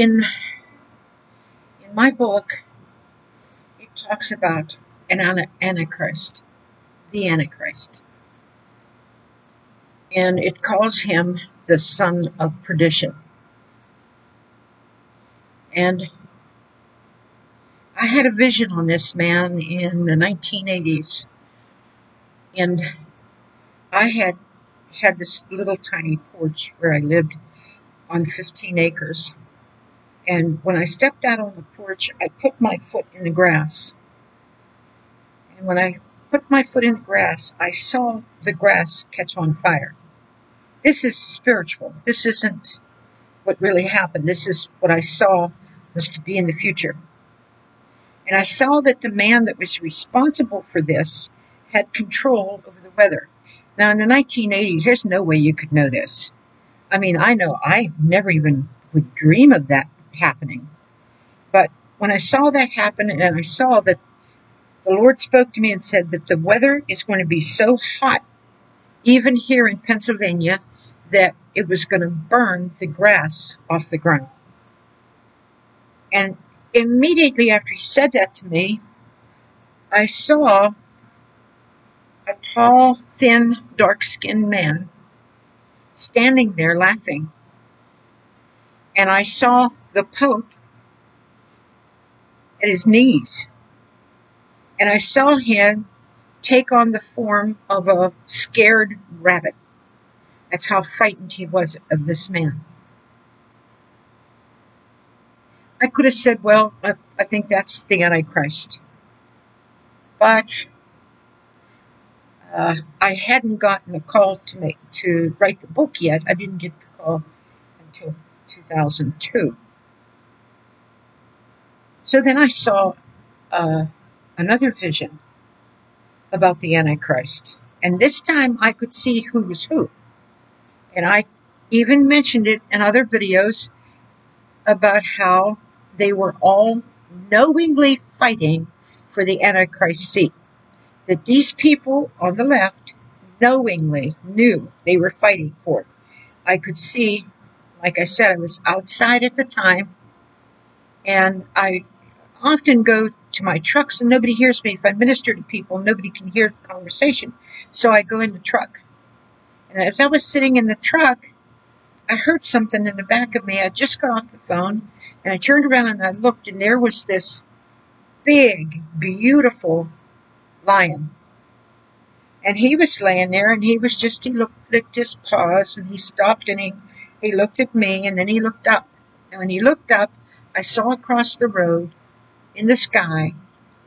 in in my book, it talks about an antichrist, the antichrist, and it calls him the son of perdition. And I had a vision on this man in the 1980s, and I had had this little tiny porch where I lived on 15 acres. And when I stepped out on the porch, I put my foot in the grass. And when I put my foot in the grass, I saw the grass catch on fire. This is spiritual. This isn't what really happened. This is what I saw was to be in the future. And I saw that the man that was responsible for this had control over the weather. Now, in the 1980s, there's no way you could know this. I mean, I know I never even would dream of that happening. But when I saw that happen and I saw that the Lord spoke to me and said that the weather is going to be so hot, even here in Pennsylvania, that it was going to burn the grass off the ground. And immediately after he said that to me, I saw a tall, thin, dark skinned man standing there laughing. And I saw the Pope at his knees. And I saw him take on the form of a scared rabbit. That's how frightened he was of this man. I could have said, well, I, I think that's the Antichrist. But uh, I hadn't gotten a call to make to write the book yet. I didn't get the call until 2002. So then I saw uh, another vision about the Antichrist, and this time I could see who was who, and I even mentioned it in other videos about how they were all knowingly fighting for the Antichrist seat. That these people on the left knowingly knew they were fighting for. I could see, like I said, I was outside at the time, and I often go to my trucks and nobody hears me. If I minister to people, nobody can hear the conversation. So I go in the truck. And as I was sitting in the truck, I heard something in the back of me. I just got off the phone and I turned around and I looked, and there was this big, beautiful lion. And he was laying there and he was just, he looked, licked his paws and he stopped and he, he looked at me and then he looked up. And when he looked up, I saw across the road in the sky,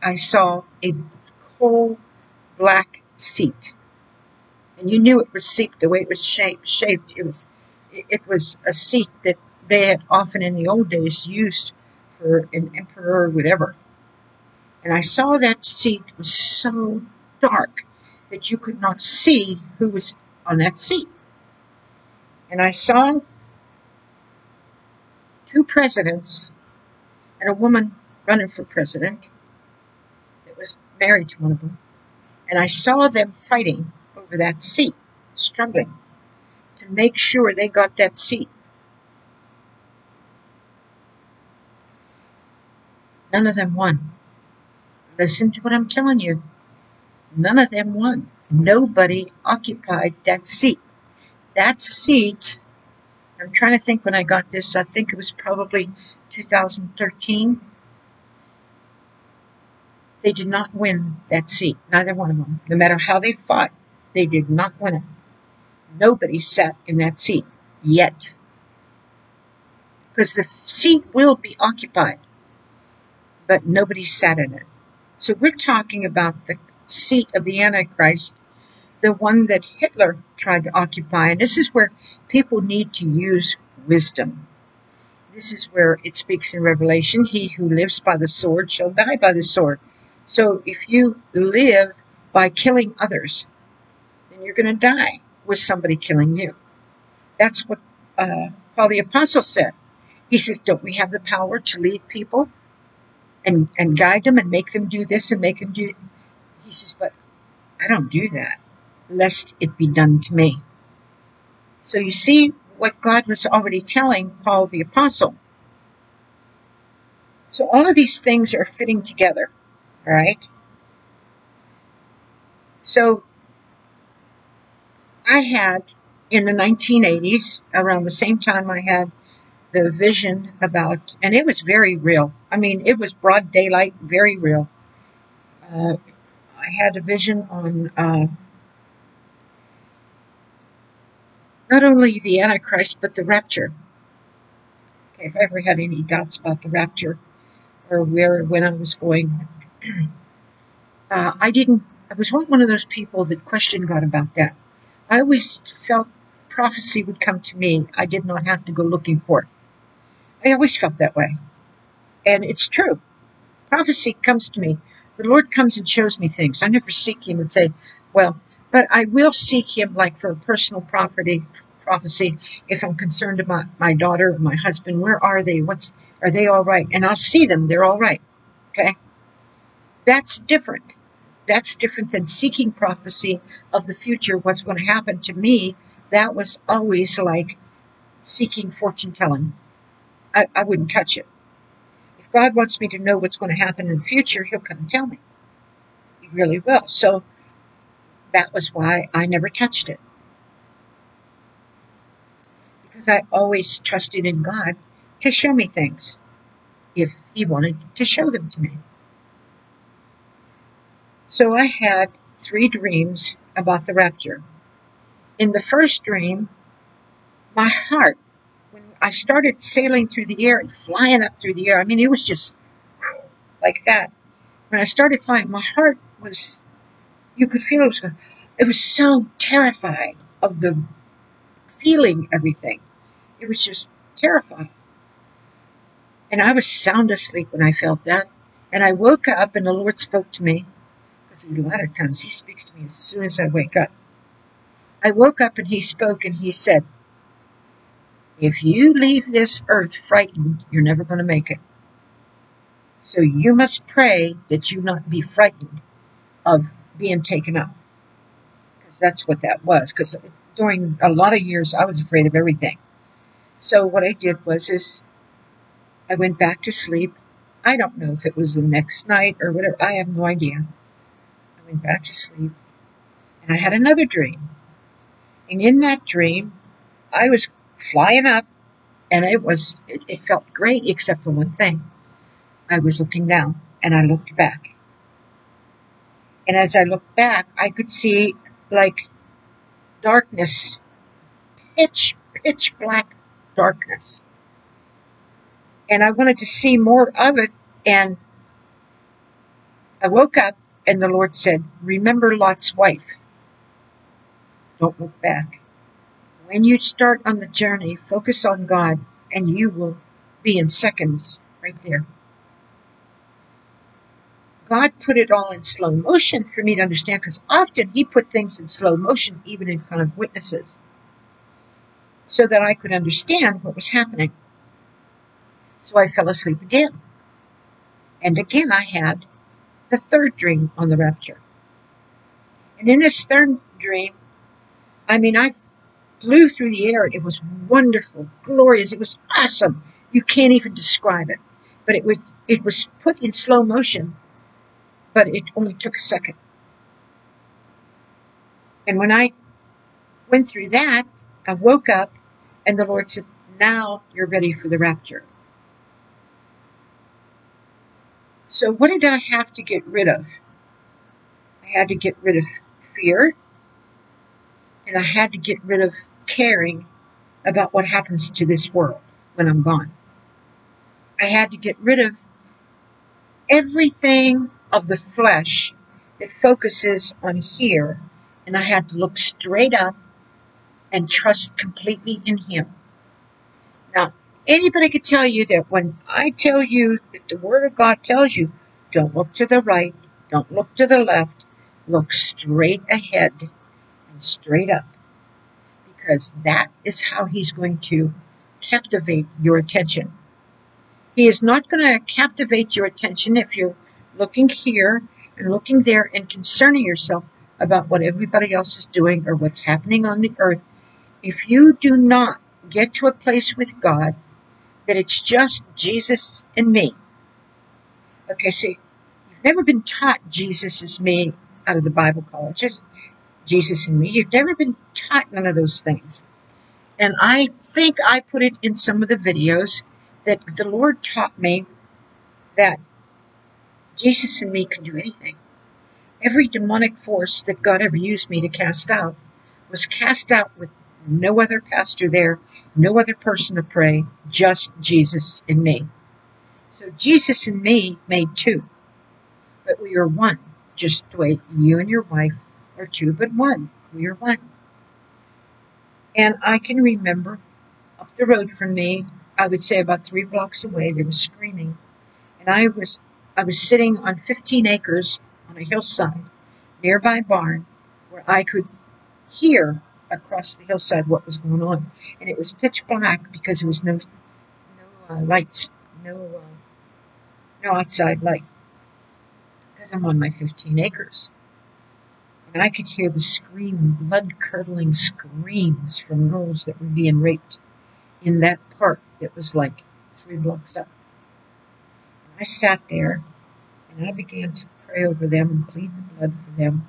I saw a coal black seat. And you knew it was seat the way it was shaped. shaped. It was, it was a seat that they had often in the old days used for an emperor or whatever. And I saw that seat was so dark that you could not see who was on that seat. And I saw two presidents and a woman running for president that was married to one of them. And I saw them fighting over that seat, struggling to make sure they got that seat. None of them won. Listen to what I'm telling you. None of them won. Nobody occupied that seat. That seat, I'm trying to think when I got this, I think it was probably 2013. They did not win that seat, neither one of them. No matter how they fought, they did not win it. Nobody sat in that seat yet. Because the seat will be occupied, but nobody sat in it. So we're talking about the seat of the Antichrist, the one that Hitler tried to occupy. And this is where people need to use wisdom. This is where it speaks in Revelation He who lives by the sword shall die by the sword. So if you live by killing others, then you're going to die with somebody killing you. That's what uh, Paul the Apostle said. He says, Don't we have the power to lead people? and, and guide them and make them do this and make them do. He says, but I don't do that, lest it be done to me. So you see what God was already telling Paul the apostle. So all of these things are fitting together, right? So I had in the 1980s, around the same time I had the vision about, and it was very real. I mean, it was broad daylight, very real. Uh, I had a vision on uh, not only the Antichrist, but the rapture. Okay, if I ever had any doubts about the rapture or where, when I was going, uh, I didn't, I was one of those people that questioned God about that. I always felt prophecy would come to me. I did not have to go looking for it. I always felt that way. And it's true. Prophecy comes to me. The Lord comes and shows me things. I never seek Him and say, well, but I will seek Him like for a personal property, prophecy if I'm concerned about my daughter or my husband. Where are they? What's, are they all right? And I'll see them. They're all right. Okay. That's different. That's different than seeking prophecy of the future, what's going to happen to me. That was always like seeking fortune telling. I, I wouldn't touch it. If God wants me to know what's going to happen in the future, He'll come and tell me. He really will. So that was why I never touched it. Because I always trusted in God to show me things if He wanted to show them to me. So I had three dreams about the rapture. In the first dream, my heart when I started sailing through the air and flying up through the air. I mean, it was just like that. When I started flying, my heart was, you could feel it was going, it was so terrified of the feeling everything. It was just terrifying. And I was sound asleep when I felt that. And I woke up and the Lord spoke to me. A lot of times he speaks to me as soon as I wake up. I woke up and he spoke and he said, if you leave this earth frightened, you're never going to make it. So you must pray that you not be frightened of being taken up. Because that's what that was. Because during a lot of years, I was afraid of everything. So what I did was is I went back to sleep. I don't know if it was the next night or whatever. I have no idea. Back to sleep and I had another dream. And in that dream, I was flying up, and it was it, it felt great except for one thing. I was looking down, and I looked back. And as I looked back, I could see like darkness, pitch, pitch black darkness. And I wanted to see more of it. And I woke up and the Lord said, Remember Lot's wife. Don't look back. When you start on the journey, focus on God and you will be in seconds right there. God put it all in slow motion for me to understand because often He put things in slow motion even in front of witnesses so that I could understand what was happening. So I fell asleep again. And again I had the third dream on the rapture. And in this third dream, I mean, I flew through the air. It was wonderful, glorious. It was awesome. You can't even describe it. But it was it was put in slow motion, but it only took a second. And when I went through that, I woke up and the Lord said, Now you're ready for the rapture. So what did I have to get rid of? I had to get rid of fear, and I had to get rid of caring about what happens to this world when I'm gone. I had to get rid of everything of the flesh that focuses on here, and I had to look straight up and trust completely in Him. Anybody could tell you that when I tell you that the Word of God tells you, don't look to the right, don't look to the left, look straight ahead and straight up because that is how he's going to captivate your attention. He is not going to captivate your attention if you're looking here and looking there and concerning yourself about what everybody else is doing or what's happening on the earth. If you do not get to a place with God that it's just Jesus and me, Okay, see, you've never been taught Jesus is me out of the Bible colleges, Jesus and me. You've never been taught none of those things. And I think I put it in some of the videos that the Lord taught me that Jesus and me can do anything. Every demonic force that God ever used me to cast out was cast out with no other pastor there, no other person to pray, just Jesus and me. So Jesus and me made two, but we are one, just the way you and your wife are two, but one. We are one. And I can remember up the road from me, I would say about three blocks away, there was screaming. And I was I was sitting on 15 acres on a hillside, nearby barn, where I could hear across the hillside what was going on. And it was pitch black because there was no, no uh, lights, no, uh, no outside light. Because I'm on my 15 acres. And I could hear the scream, blood curdling screams from girls that were being raped in that park that was like three blocks up. And I sat there and I began to pray over them and plead the blood for them,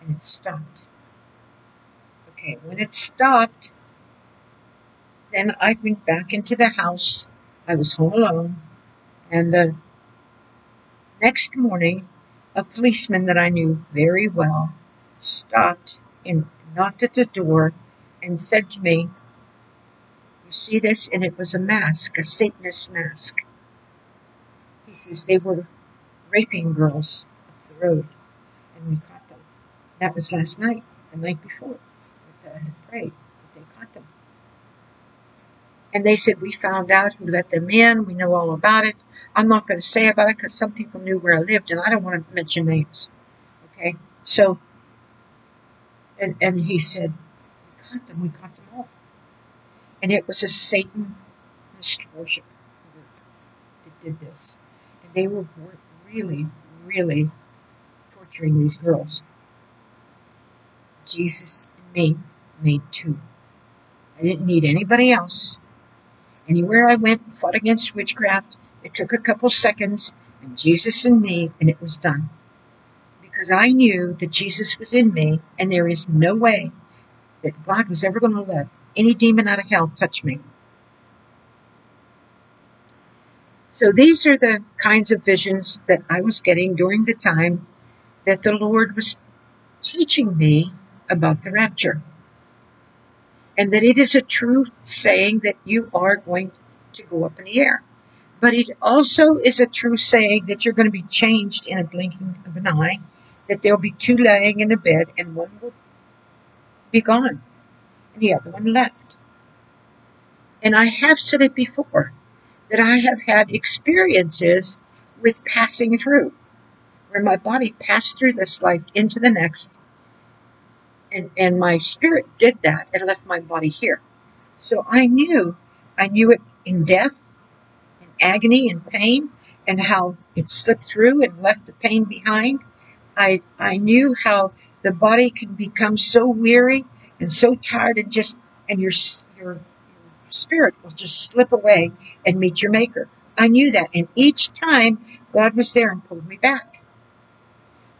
and it stopped. Okay, when it stopped, then I went back into the house. I was home alone, and the next morning, a policeman that I knew very well stopped and knocked at the door and said to me, You see this? And it was a mask, a Satanist mask. He says they were raping girls up the road, and we caught them. That was last night, the night before. Had prayed, they caught them. And they said, We found out who let them in, we know all about it. I'm not going to say about it because some people knew where I lived, and I don't want to mention names. Okay? So, and, and he said, We caught them, we caught them all. And it was a Satanist worship group that did this. And they were really, really torturing these girls. Jesus and me made two. I didn't need anybody else. Anywhere I went and fought against witchcraft, it took a couple seconds, and Jesus and me, and it was done. Because I knew that Jesus was in me, and there is no way that God was ever going to let any demon out of hell touch me. So these are the kinds of visions that I was getting during the time that the Lord was teaching me about the rapture. And that it is a true saying that you are going to go up in the air. But it also is a true saying that you're going to be changed in a blinking of an eye, that there'll be two lying in a bed and one will be gone and the other one left. And I have said it before that I have had experiences with passing through, where my body passed through this life into the next, and, and my spirit did that and left my body here. So I knew, I knew it in death, in agony and pain, and how it slipped through and left the pain behind. I, I knew how the body can become so weary and so tired and just, and your, your spirit will just slip away and meet your maker. I knew that. And each time God was there and pulled me back.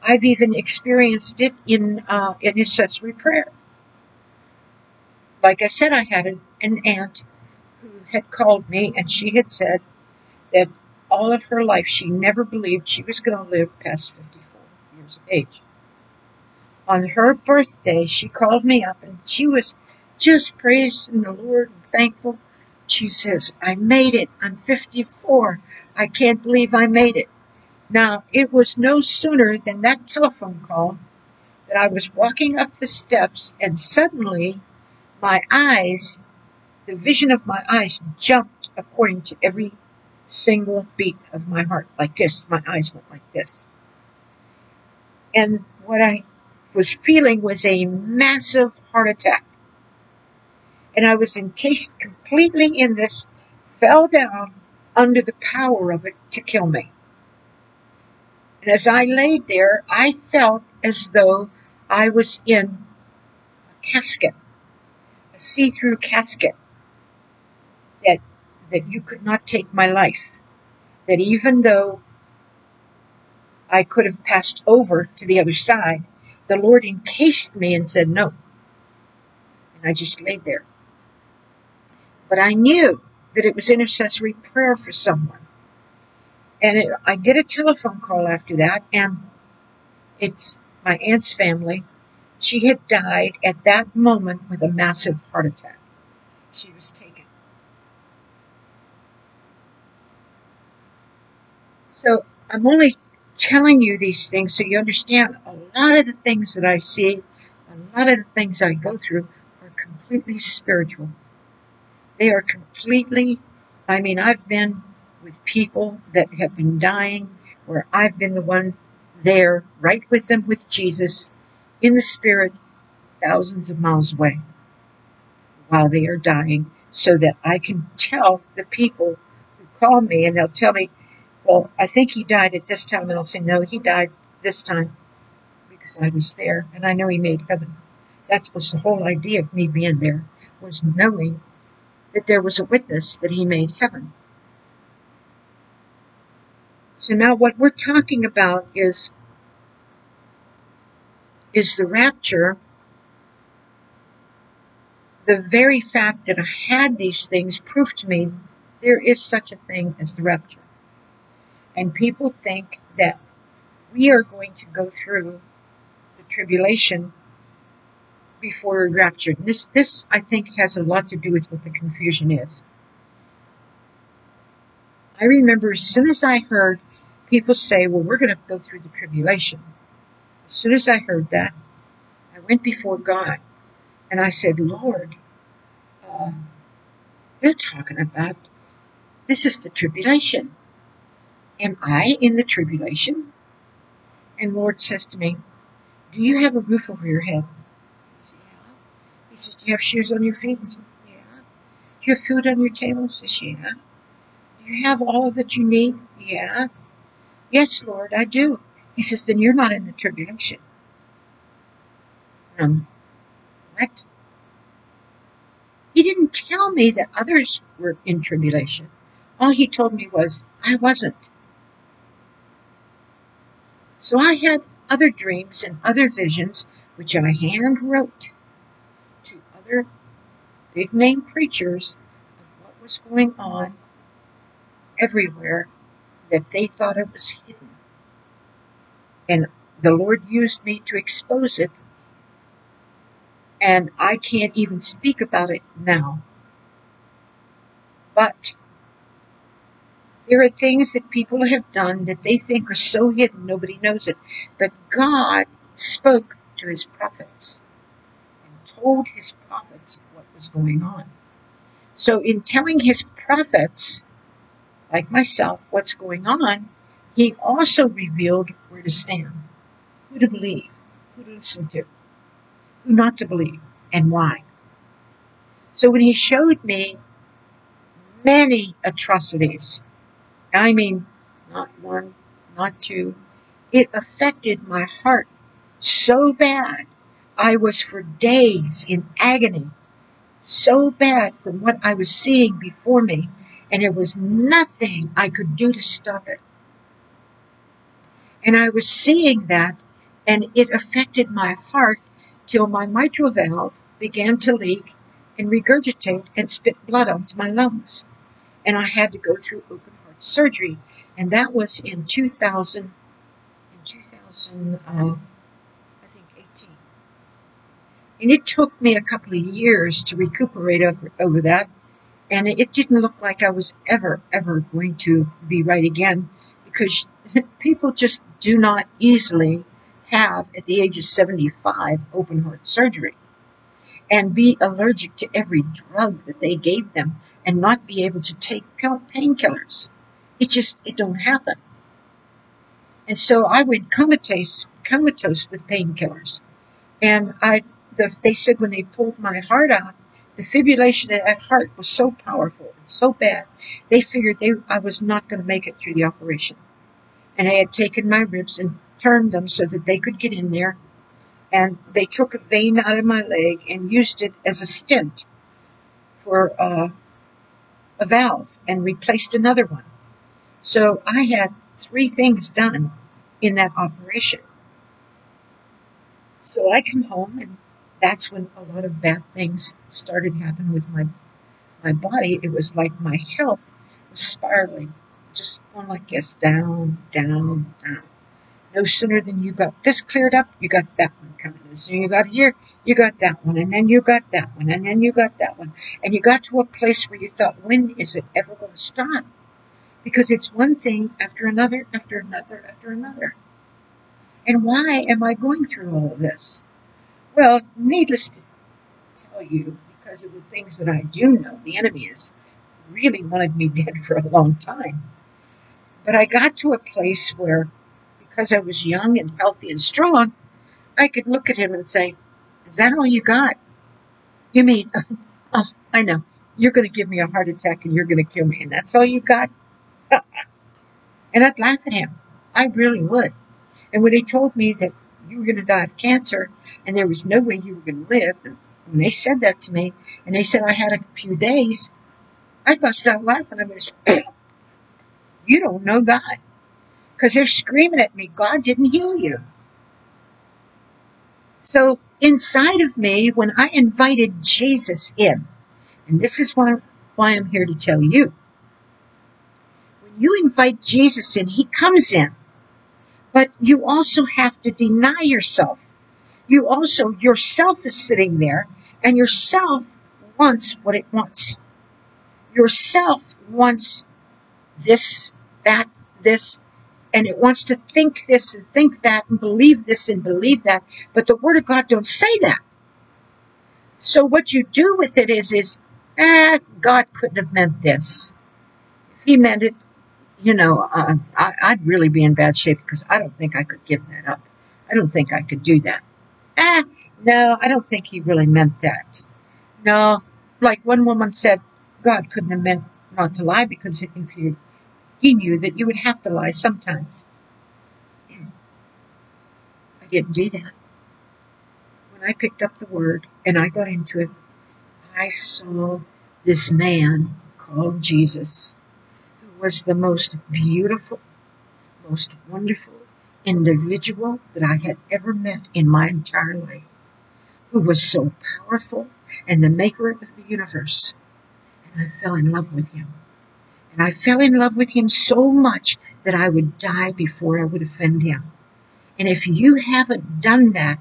I've even experienced it in, uh, in intercessory prayer. Like I said, I had an, an aunt who had called me and she had said that all of her life she never believed she was going to live past 54 years of age. On her birthday, she called me up and she was just praising the Lord and thankful. She says, I made it. I'm 54. I can't believe I made it. Now, it was no sooner than that telephone call that I was walking up the steps and suddenly my eyes, the vision of my eyes jumped according to every single beat of my heart like this. My eyes went like this. And what I was feeling was a massive heart attack and I was encased completely in this, fell down under the power of it to kill me. And as I laid there, I felt as though I was in a casket, a see-through casket, that, that you could not take my life. That even though I could have passed over to the other side. The Lord encased me and said, no. And I just laid there. But I knew that it was intercessory prayer for someone. And it, I get a telephone call after that, and it's my aunt's family. She had died at that moment with a massive heart attack. She was taken. So I'm only telling you these things so you understand a lot of the things that I see, a lot of the things I go through are completely spiritual. They are completely, I mean, I've been with people that have been dying where I've been the one there right with them with Jesus in the spirit thousands of miles away while they are dying so that I can tell the people who call me and they'll tell me, well, I think he died at this time. And I'll say, no, he died this time because I was there and I know he made heaven. That was the whole idea of me being there was knowing that there was a witness that he made heaven. So now what we're talking about is, is the rapture. The very fact that I had these things proved to me there is such a thing as the rapture. And people think that we are going to go through the tribulation before we're raptured. This, this, I think, has a lot to do with what the confusion is. I remember as soon as I heard people say, well, we're going to go through the tribulation. As soon as I heard that, I went before God and I said, Lord, uh, you're talking about this is the tribulation. Am I in the tribulation? And Lord says to me, Do you have a roof over your head? "Yeah." He says, Do you have shoes on your feet? I said, Yeah. Do you have food on your table? He says, Yeah. Do you have all that you need? Yeah. Yes, Lord, I do. He says, Then you're not in the tribulation. Um, what? He didn't tell me that others were in tribulation. All he told me was, I wasn't. So I had other dreams and other visions, which I hand wrote to other big name preachers of what was going on everywhere that they thought it was hidden. And the Lord used me to expose it. And I can't even speak about it now. But there are things that people have done that they think are so hidden nobody knows it. But God spoke to his prophets and told his prophets what was going on. So in telling his prophets, like myself, what's going on, he also revealed where to stand, who to believe, who to listen to, who not to believe, and why. So when he showed me many atrocities, I mean, not one, not two, it affected my heart so bad I was for days in agony, so bad from what I was seeing before me, and there was nothing I could do to stop it. And I was seeing that, and it affected my heart till my mitral valve began to leak and regurgitate and spit blood onto my lungs. And I had to go through open heart surgery, and that was in 2000, in 2000, uh, and it took me a couple of years to recuperate over, over that. And it didn't look like I was ever, ever going to be right again because people just do not easily have, at the age of 75, open heart surgery and be allergic to every drug that they gave them and not be able to take painkillers. It just, it don't happen. And so I went comatose, comatose with painkillers. And I the, they said when they pulled my heart out, the fibrillation at heart was so powerful and so bad, they figured they, I was not going to make it through the operation. And I had taken my ribs and turned them so that they could get in there. And they took a vein out of my leg and used it as a stent for uh, a valve and replaced another one. So I had three things done in that operation. So I come home and that's when a lot of bad things started happening with my my body. It was like my health was spiraling, just going like this, down, down, down. No sooner than you got this cleared up, you got that one coming. So you got here, you got that one, and then you got that one, and then you got that one. And you got to a place where you thought, when is it ever going to stop? Because it's one thing after another, after another, after another. And why am I going through all of this? Well, needless to tell you, because of the things that I do know, the enemy has really wanted me dead for a long time. But I got to a place where, because I was young and healthy and strong, I could look at him and say, Is that all you got? You mean, oh, I know. You're going to give me a heart attack and you're going to kill me, and that's all you got? and I'd laugh at him. I really would. And when he told me that you were going to die of cancer and there was no way you were going to live, and when they said that to me and they said I had a few days, I bust out laughing. I was, you don't know God. Because they're screaming at me, God didn't heal you. So inside of me, when I invited Jesus in, and this is why, why I'm here to tell you, when you invite Jesus in, he comes in. But you also have to deny yourself. You also, yourself is sitting there, and yourself wants what it wants. Yourself wants this, that, this, and it wants to think this and think that and believe this and believe that. But the Word of God don't say that. So what you do with it is, is, eh, God couldn't have meant this. If He meant it, you know, uh, I, would really be in bad shape because I don't think I could give that up. I don't think I could do that. Ah, no, I don't think he really meant that. No, like one woman said, God couldn't have meant not to lie because if you, he knew that you would have to lie sometimes. I didn't do that. When I picked up the word and I got into it, I saw this man called Jesus was the most beautiful, most wonderful individual that I had ever met in my entire life, who was so powerful and the maker of the universe. And I fell in love with him. And I fell in love with him so much that I would die before I would offend him. And if you haven't done that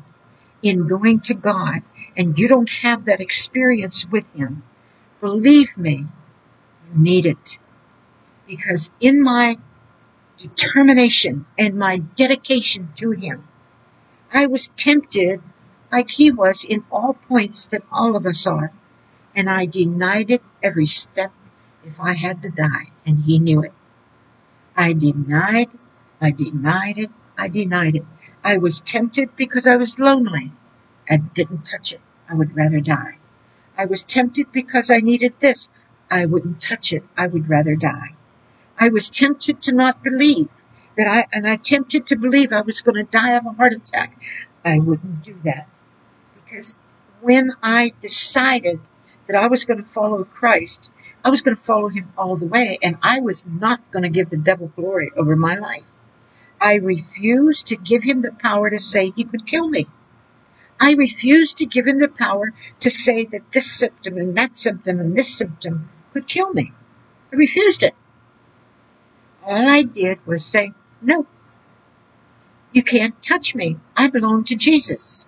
in going to God and you don't have that experience with him, believe me, you need it because in my determination and my dedication to him, I was tempted like he was in all points that all of us are, and I denied it every step if I had to die, and he knew it. I denied, I denied it, I denied it. I was tempted because I was lonely. I didn't touch it. I would rather die. I was tempted because I needed this. I wouldn't touch it. I would rather die. I was tempted to not believe that I, and I tempted to believe I was going to die of a heart attack. I wouldn't do that because when I decided that I was going to follow Christ, I was going to follow him all the way and I was not going to give the devil glory over my life. I refused to give him the power to say he could kill me. I refused to give him the power to say that this symptom and that symptom and this symptom could kill me. I refused it. All I did was say, no, you can't touch me. I belong to Jesus.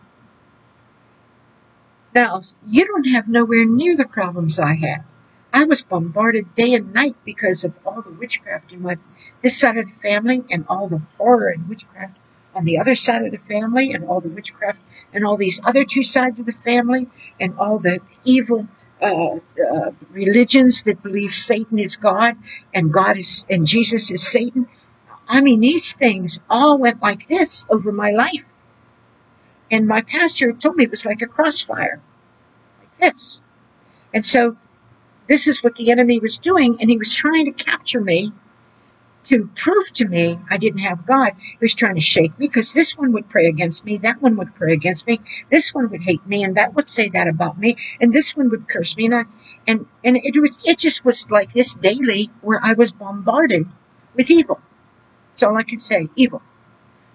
Now, you don't have nowhere near the problems I had. I was bombarded day and night because of all the witchcraft in my this side of the family and all the horror and witchcraft on the other side of the family and all the witchcraft and all these other two sides of the family and all the evil uh, uh, religions that believe Satan is God and God is and Jesus is Satan. I mean, these things all went like this over my life. And my pastor told me it was like a crossfire, like this. And so this is what the enemy was doing, and he was trying to capture me to prove to me I didn't have God. He was trying to shake me because this one would pray against me, that one would pray against me, this one would hate me, and that would say that about me, and this one would curse me, and I, and and it was it just was like this daily where I was bombarded with evil. That's all I can say, evil.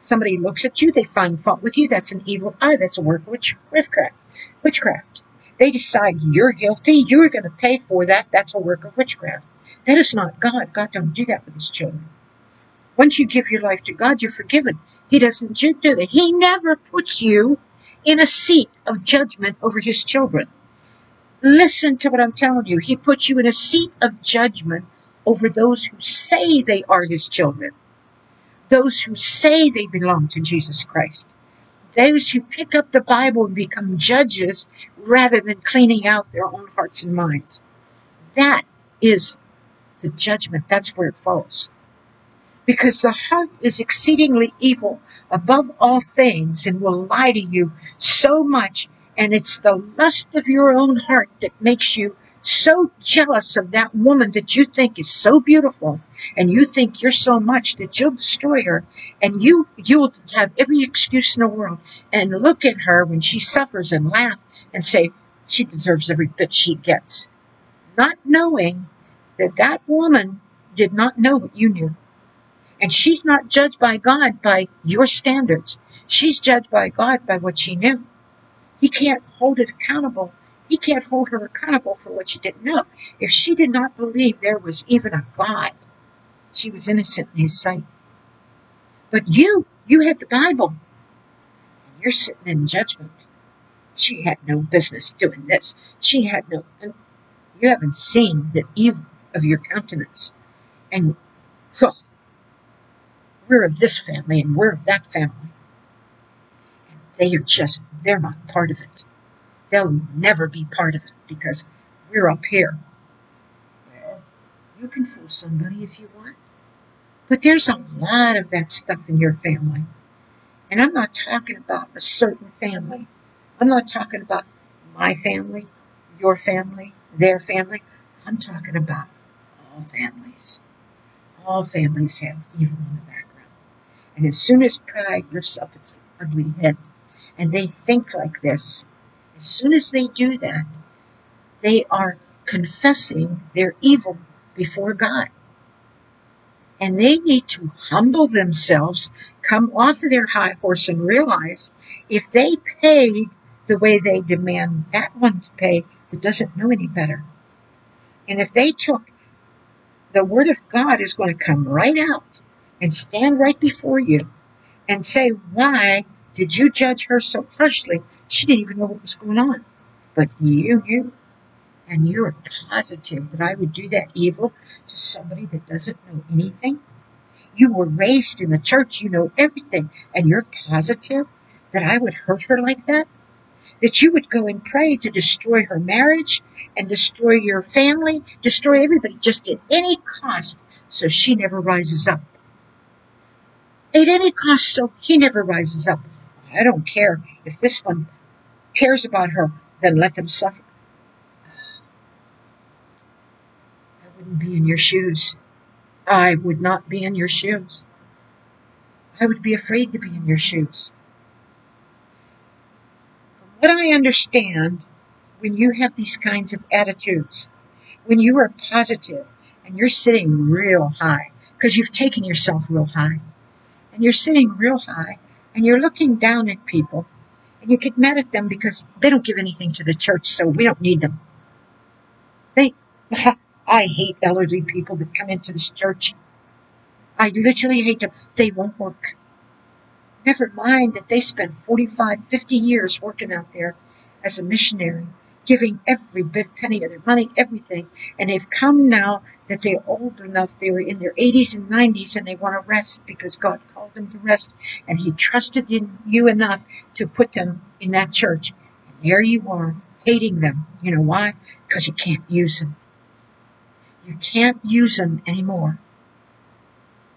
Somebody looks at you, they find fault with you. That's an evil eye. That's a work of witchcraft. Witchcraft. They decide you're guilty. You're going to pay for that. That's a work of witchcraft. That is not God. God don't do that with his children. Once you give your life to God, you're forgiven. He doesn't do that. He never puts you in a seat of judgment over his children. Listen to what I'm telling you. He puts you in a seat of judgment over those who say they are his children, those who say they belong to Jesus Christ, those who pick up the Bible and become judges rather than cleaning out their own hearts and minds. That is the judgment. That's where it falls. Because the heart is exceedingly evil above all things and will lie to you so much. And it's the lust of your own heart that makes you so jealous of that woman that you think is so beautiful and you think you're so much that you'll destroy her and you you'll have every excuse in the world and look at her when she suffers and laugh and say she deserves every bit she gets not knowing that that woman did not know what you knew and she's not judged by God by your standards. She's judged by God by what she knew. He can't hold it accountable. He can't hold her accountable for what she didn't know. If she did not believe there was even a God, she was innocent in his sight. But you, you had the Bible. And you're sitting in judgment. She had no business doing this. She had no, you haven't seen the evil of your countenance. And, we're of this family and we're of that family. And they are just, they're not part of it. They'll never be part of it because we're up here. Well, you can fool somebody if you want. But there's a lot of that stuff in your family. And I'm not talking about a certain family. I'm not talking about my family, your family, their family. I'm talking about all families. All families have evil in the background. And as soon as pride lifts up its ugly head and they think like this, as soon as they do that, they are confessing their evil before God. And they need to humble themselves, come off of their high horse and realize if they paid the way they demand that one to pay that doesn't know any better. And if they took the word of God is going to come right out and stand right before you and say, why did you judge her so harshly? She didn't even know what was going on. But you knew. And you're positive that I would do that evil to somebody that doesn't know anything? You were raised in the church, you know everything, and you're positive that I would hurt her like that? That you would go and pray to destroy her marriage and destroy your family, destroy everybody just at any cost so she never rises up at any cost, so he never rises up. I don't care if this one cares about her, then let them suffer. I wouldn't be in your shoes. I would not be in your shoes. I would be afraid to be in your shoes. What I understand, when you have these kinds of attitudes, when you are positive and you're sitting real high, because you've taken yourself real high, and you're sitting real high and you're looking down at people and you get mad at them because they don't give anything to the church, so we don't need them. They, I hate elderly people that come into this church. I literally hate them. They won't work. Never mind that they spent 45, 50 years working out there as a missionary giving every bit penny of their money, everything. And they've come now that they're old enough, they're in their 80s and 90s, and they want to rest because God called them to rest. And He trusted in you enough to put them in that church. And there you are, hating them. You know why? Because you can't use them. You can't use them anymore.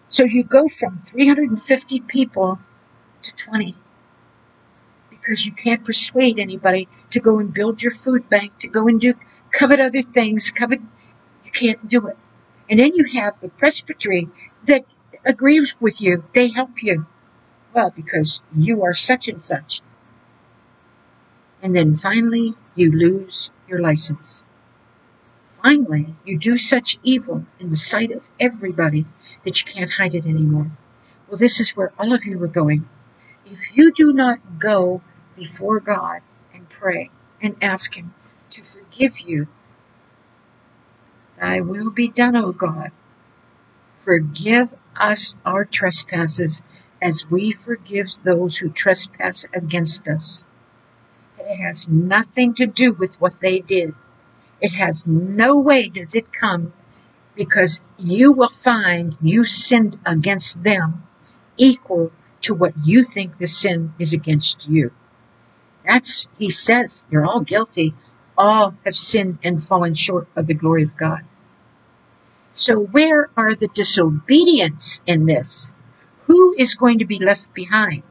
So you go from 350 people to 20 because you can't persuade anybody to go and build your food bank, to go and do covet other things, covet, you can't do it. And then you have the presbytery that agrees with you. They help you. Well, because you are such and such. And then finally, you lose your license. Finally, you do such evil in the sight of everybody that you can't hide it anymore. Well, this is where all of you are going. If you do not go before God and pray and ask Him to forgive you, Thy will be done, O God. Forgive us our trespasses as we forgive those who trespass against us. It has nothing to do with what they did. It has no way does it come because you will find you sinned against them equal to what you think the sin is against you. That's, he says, you're all guilty. All have sinned and fallen short of the glory of God. So where are the disobedience in this? Who is going to be left behind?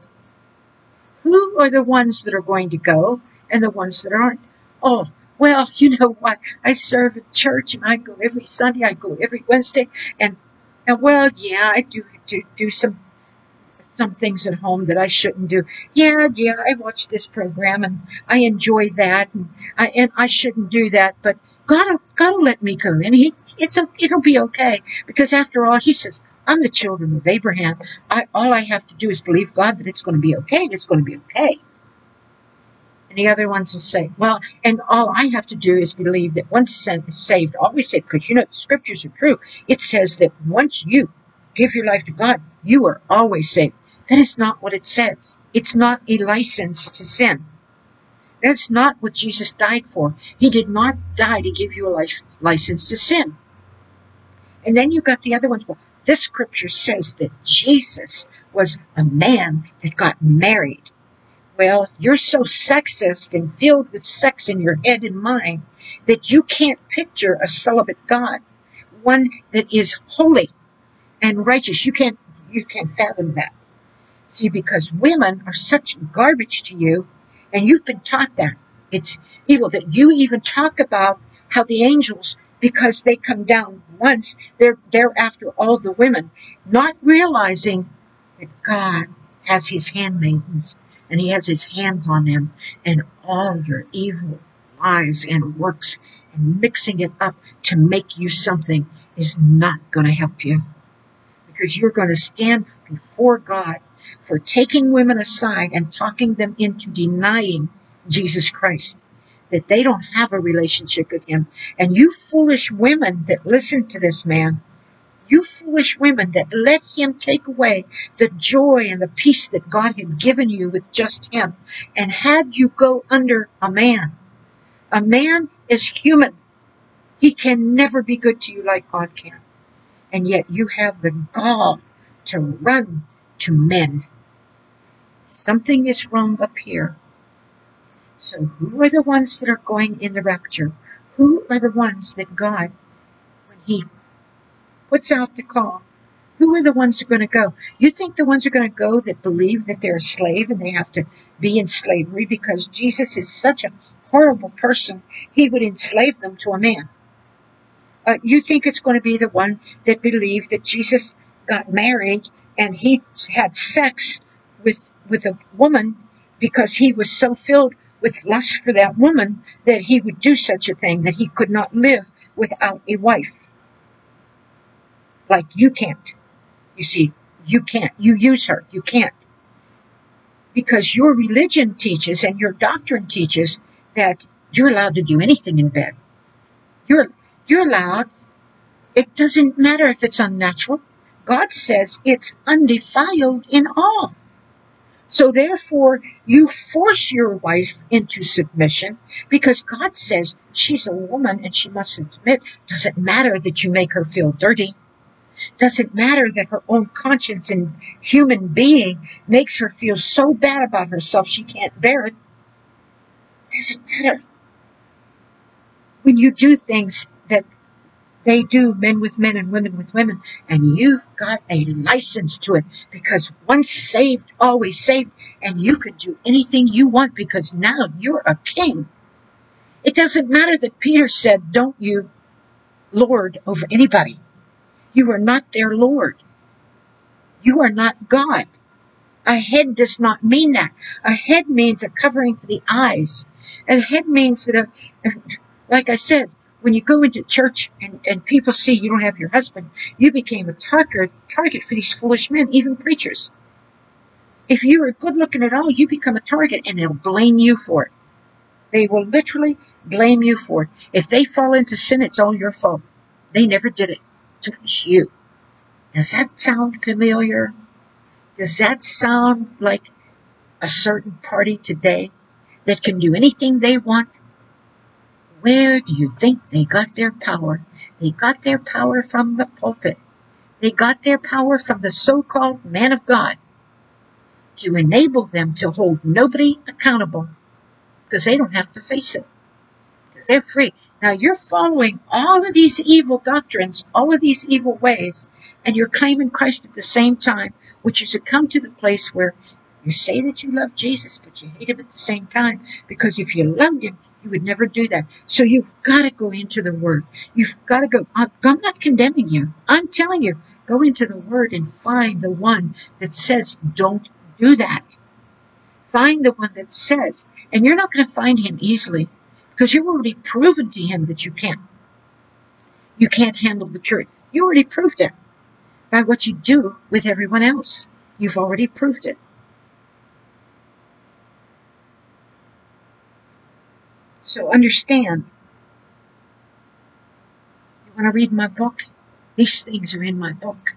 Who are the ones that are going to go and the ones that aren't? Oh, well, you know what? I serve at church and I go every Sunday, I go every Wednesday, and, and well, yeah, I do, do, do some some things at home that I shouldn't do. Yeah, yeah, I watch this program and I enjoy that and I, and I shouldn't do that, but God will let me go and he, it's a, it'll be okay because after all, he says, I'm the children of Abraham. I, all I have to do is believe God that it's going to be okay and it's going to be okay. And the other ones will say, well, and all I have to do is believe that once sin is saved, always saved, because you know, the scriptures are true. It says that once you give your life to God, you are always saved. That is not what it says. It's not a license to sin. That's not what Jesus died for. He did not die to give you a license to sin. And then you got the other ones. Well, this scripture says that Jesus was a man that got married. Well, you're so sexist and filled with sex in your head and mind that you can't picture a celibate God, one that is holy and righteous. You can't, you can't fathom that. See, because women are such garbage to you, and you've been taught that. It's evil that you even talk about how the angels, because they come down once, they're, they're after all the women, not realizing that God has his handmaidens and he has his hands on them and all your evil lies and works and mixing it up to make you something is not going to help you because you're going to stand before God for taking women aside and talking them into denying Jesus Christ that they don't have a relationship with him and you foolish women that listen to this man you foolish women that let him take away the joy and the peace that God had given you with just him and had you go under a man. A man is human. He can never be good to you like God can. And yet you have the gall to run to men. Something is wrong up here. So who are the ones that are going in the rapture? Who are the ones that God, when he puts out the call, who are the ones who are going to go? You think the ones who are going to go that believe that they're a slave and they have to be in slavery because Jesus is such a horrible person, he would enslave them to a man. Uh, you think it's going to be the one that believe that Jesus got married and he had sex with with a woman because he was so filled with lust for that woman that he would do such a thing that he could not live without a wife like you can't. You see, you can't. You use her. You can't. Because your religion teaches and your doctrine teaches that you're allowed to do anything in bed. You're, you're allowed. It doesn't matter if it's unnatural. God says it's undefiled in all. So therefore, you force your wife into submission because God says she's a woman and she must submit. Doesn't matter that you make her feel dirty. Doesn't matter that her own conscience and human being makes her feel so bad about herself she can't bear it. Doesn't matter. When you do things they do, men with men and women with women, and you've got a license to it because once saved, always saved, and you can do anything you want because now you're a king. It doesn't matter that Peter said, don't you lord over anybody. You are not their Lord. You are not God. A head does not mean that. A head means a covering to the eyes. A head means that, a, like I said, when you go into church and, and people see you don't have your husband, you became a target, target for these foolish men, even preachers. If you are good looking at all, you become a target and they'll blame you for it. They will literally blame you for it. If they fall into sin, it's all your fault. They never did it. It was you. Does that sound familiar? Does that sound like a certain party today that can do anything they want? Where do you think they got their power? They got their power from the pulpit. They got their power from the so-called man of God to enable them to hold nobody accountable because they don't have to face it because they're free. Now you're following all of these evil doctrines, all of these evil ways, and you're claiming Christ at the same time, which is to come to the place where you say that you love Jesus, but you hate him at the same time. Because if you loved him, you would never do that. So you've got to go into the Word. You've got to go. I'm not condemning you. I'm telling you, go into the Word and find the one that says, don't do that. Find the one that says, and you're not going to find him easily because you've already proven to him that you can't. You can't handle the truth. You already proved it by what you do with everyone else. You've already proved it. So understand, you want to read my book? These things are in my book.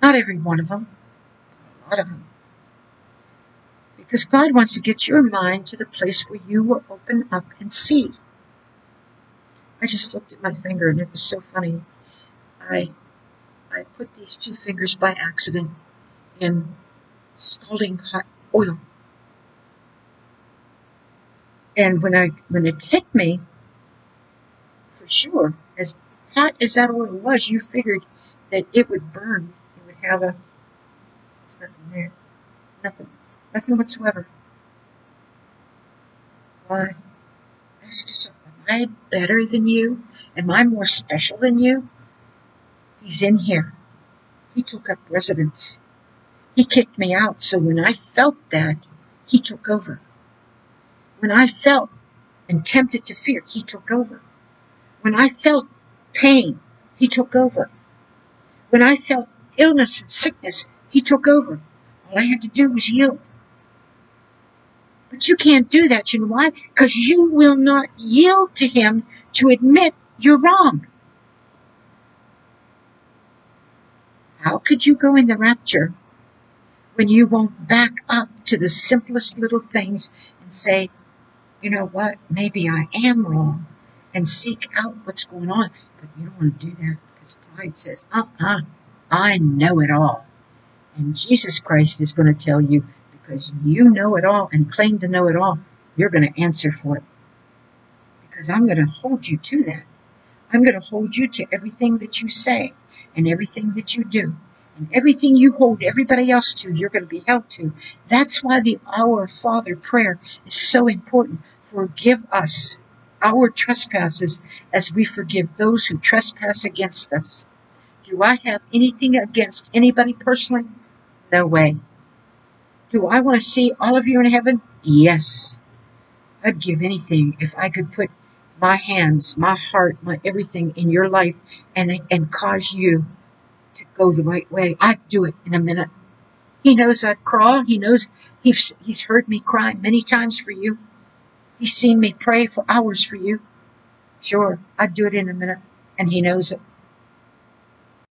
Not every one of them, a lot of them. Because God wants to get your mind to the place where you will open up and see. I just looked at my finger and it was so funny. I I put these two fingers by accident in scalding hot oil. And when I when it hit me, for sure, as hot as that oil was, you figured that it would burn. It would have a there's nothing there. Nothing. Nothing whatsoever. Why? Ask yourself, am I better than you? Am I more special than you? He's in here. He took up residence. He kicked me out, so when I felt that, he took over. When I felt and tempted to fear, he took over. When I felt pain, he took over. When I felt illness and sickness, he took over. All I had to do was yield. But you can't do that. You know why? Because you will not yield to him to admit you're wrong. How could you go in the rapture when you won't back up to the simplest little things and say, you know what, maybe I am wrong and seek out what's going on. But you don't want to do that because pride says, uh-uh, I know it all. And Jesus Christ is going to tell you, because you know it all and claim to know it all, you're going to answer for it. Because I'm going to hold you to that. I'm going to hold you to everything that you say and everything that you do. Everything you hold everybody else to, you're going to be held to. That's why the Our Father prayer is so important. Forgive us our trespasses as we forgive those who trespass against us. Do I have anything against anybody personally? No way. Do I want to see all of you in heaven? Yes. I'd give anything if I could put my hands, my heart, my everything in your life and, and cause you to go the right way. I'd do it in a minute. He knows I'd crawl. He knows he's, he's heard me cry many times for you. He's seen me pray for hours for you. Sure, I'd do it in a minute. And he knows it.